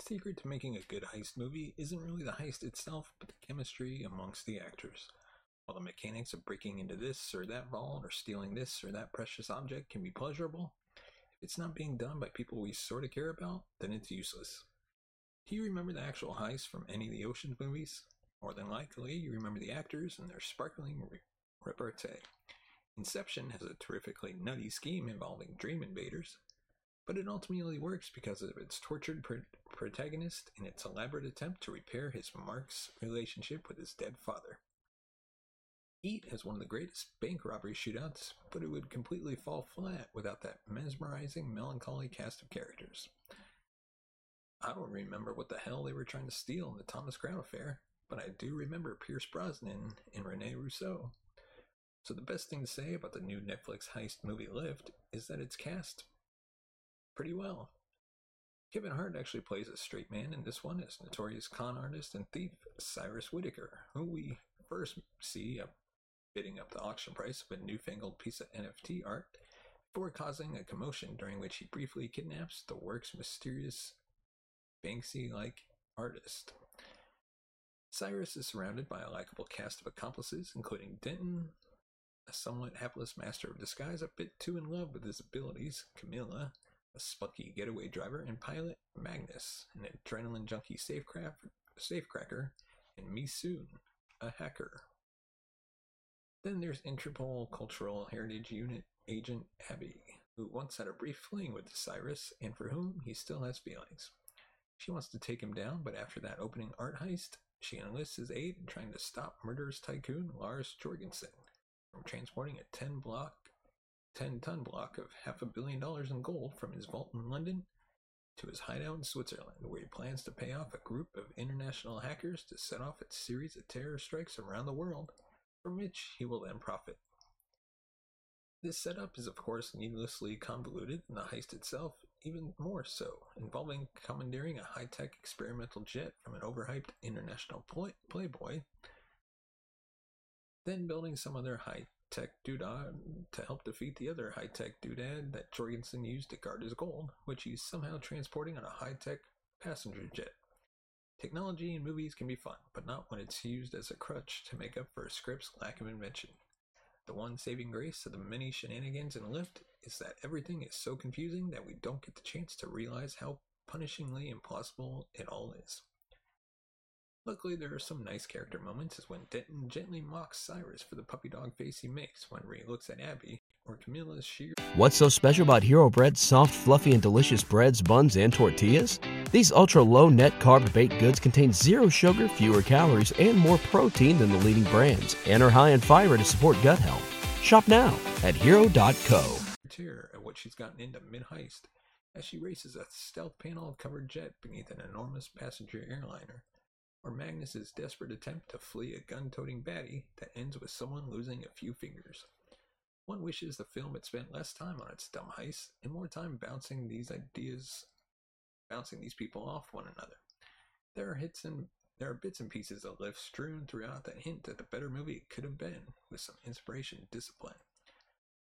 The secret to making a good heist movie isn't really the heist itself, but the chemistry amongst the actors. While the mechanics of breaking into this or that vault or stealing this or that precious object can be pleasurable, if it's not being done by people we sort of care about, then it's useless. Do you remember the actual heist from any of the Ocean's movies? More than likely, you remember the actors and their sparkling re- repartee. Inception has a terrifically nutty scheme involving dream invaders, but it ultimately works because of its tortured pr- protagonist in its elaborate attempt to repair his Mark's relationship with his dead father. Heat has one of the greatest bank robbery shootouts, but it would completely fall flat without that mesmerizing, melancholy cast of characters. I don't remember what the hell they were trying to steal in the Thomas Crown affair, but I do remember Pierce Brosnan and Rene Russo. So the best thing to say about the new Netflix heist movie Lift is that it's cast pretty well. Kevin Hart actually plays a straight man in this one as notorious con artist and thief Cyrus Whitaker, who we first see bidding up the auction price of a newfangled piece of NFT art before causing a commotion during which he briefly kidnaps the work's mysterious Banksy like artist. Cyrus is surrounded by a likable cast of accomplices, including Denton, a somewhat hapless master of disguise, a bit too in love with his abilities, Camilla, a spunky getaway driver, and pilot Magnus, an adrenaline junkie safecracker, and Mi-sun, a hacker. Then there's Interpol Cultural Heritage Unit agent Abby, who once had a brief fling with Cyrus and for whom he still has feelings. She wants to take him down, but after that opening art heist, she enlists his aid in trying to stop murderous tycoon Lars Jorgensen from transporting a 10 block 10 ton block of half a billion dollars in gold from his vault in London to his hideout in Switzerland, where he plans to pay off a group of international hackers to set off a series of terror strikes around the world, from which he will then profit. This setup is, of course, needlessly convoluted, and the heist itself even more so, involving commandeering a high tech experimental jet from an overhyped international play- playboy, then building some other high tech doodad to help defeat the other high tech doodad that Jorgensen used to guard his gold, which he's somehow transporting on a high tech passenger jet. Technology in movies can be fun, but not when it's used as a crutch to make up for a script's lack of invention. The one saving grace of the many shenanigans in Lift is that everything is so confusing that we don't get the chance to realize how punishingly impossible it all is. Luckily, there are some nice character moments, as when Denton gently mocks Cyrus for the puppy dog face he makes when Ray looks at Abby, or Camilla's sheer. What's so special about Hero Bread's soft, fluffy, and delicious breads, buns, and tortillas? These ultra low net carb baked goods contain zero sugar, fewer calories, and more protein than the leading brands, and are high in fiber to support gut health. Shop now at hero.co. Tear at what she's gotten into mid heist as she races a stealth panel covered jet beneath an enormous passenger airliner, or Magnus's desperate attempt to flee a gun toting baddie that ends with someone losing a few fingers. One wishes the film had spent less time on its dumb heist and more time bouncing these ideas bouncing these people off one another. There are hits and there are bits and pieces of lift strewn throughout that hint at the better movie it could have been, with some inspiration and discipline.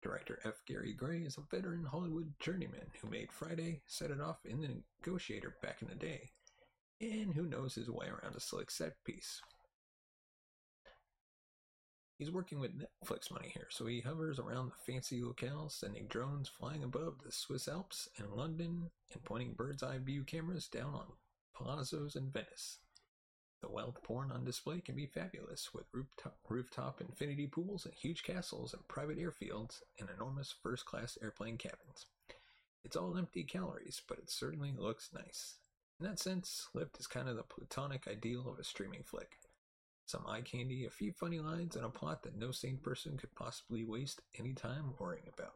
Director F. Gary Gray is a veteran Hollywood journeyman who made Friday, set it off in The Negotiator back in the day, and who knows his way around a slick set piece. He's working with Netflix money here, so he hovers around the fancy locales, sending drones flying above the Swiss Alps and London and pointing bird's eye view cameras down on palazzos in Venice. The wealth porn on display can be fabulous, with rooftop, rooftop infinity pools and huge castles and private airfields and enormous first class airplane cabins. It's all empty calories, but it certainly looks nice. In that sense, Lift is kind of the platonic ideal of a streaming flick some eye candy, a few funny lines, and a plot that no sane person could possibly waste any time worrying about.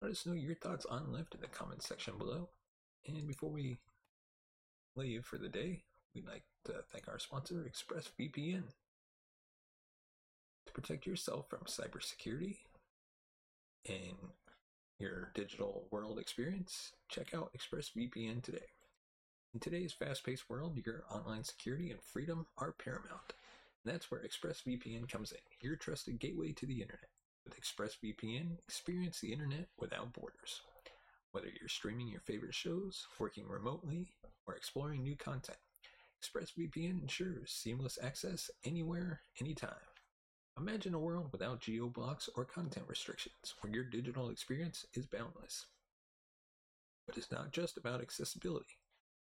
Let us know your thoughts on Lift in the comments section below. And before we leave for the day, we'd like to thank our sponsor, ExpressVPN. To protect yourself from cybersecurity and your digital world experience, check out ExpressVPN today. In today's fast paced world, your online security and freedom are paramount. And that's where ExpressVPN comes in, your trusted gateway to the internet. With ExpressVPN, experience the internet without borders. Whether you're streaming your favorite shows, working remotely, or exploring new content, ExpressVPN ensures seamless access anywhere, anytime. Imagine a world without geo blocks or content restrictions, where your digital experience is boundless. But it's not just about accessibility.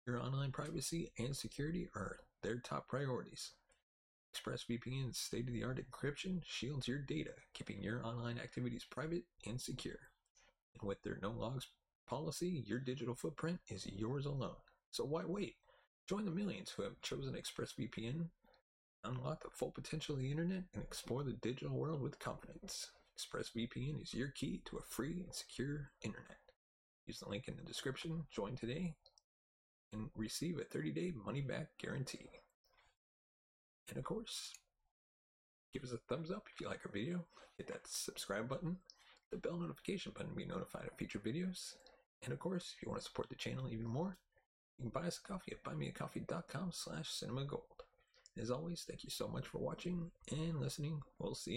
Your online privacy and security are their top priorities. ExpressVPN's state of the art encryption shields your data, keeping your online activities private and secure. And with their no logs policy, your digital footprint is yours alone. So why wait? Join the millions who have chosen ExpressVPN. Unlock the full potential of the internet and explore the digital world with confidence. ExpressVPN is your key to a free and secure internet. Use the link in the description, join today, and receive a 30 day money back guarantee. And of course, give us a thumbs up if you like our video, hit that subscribe button, the bell notification button to be notified of future videos. And of course, if you want to support the channel even more, you can buy us a coffee at buymeacoffee.com slash cinemagold. As always, thank you so much for watching and listening. We'll see you.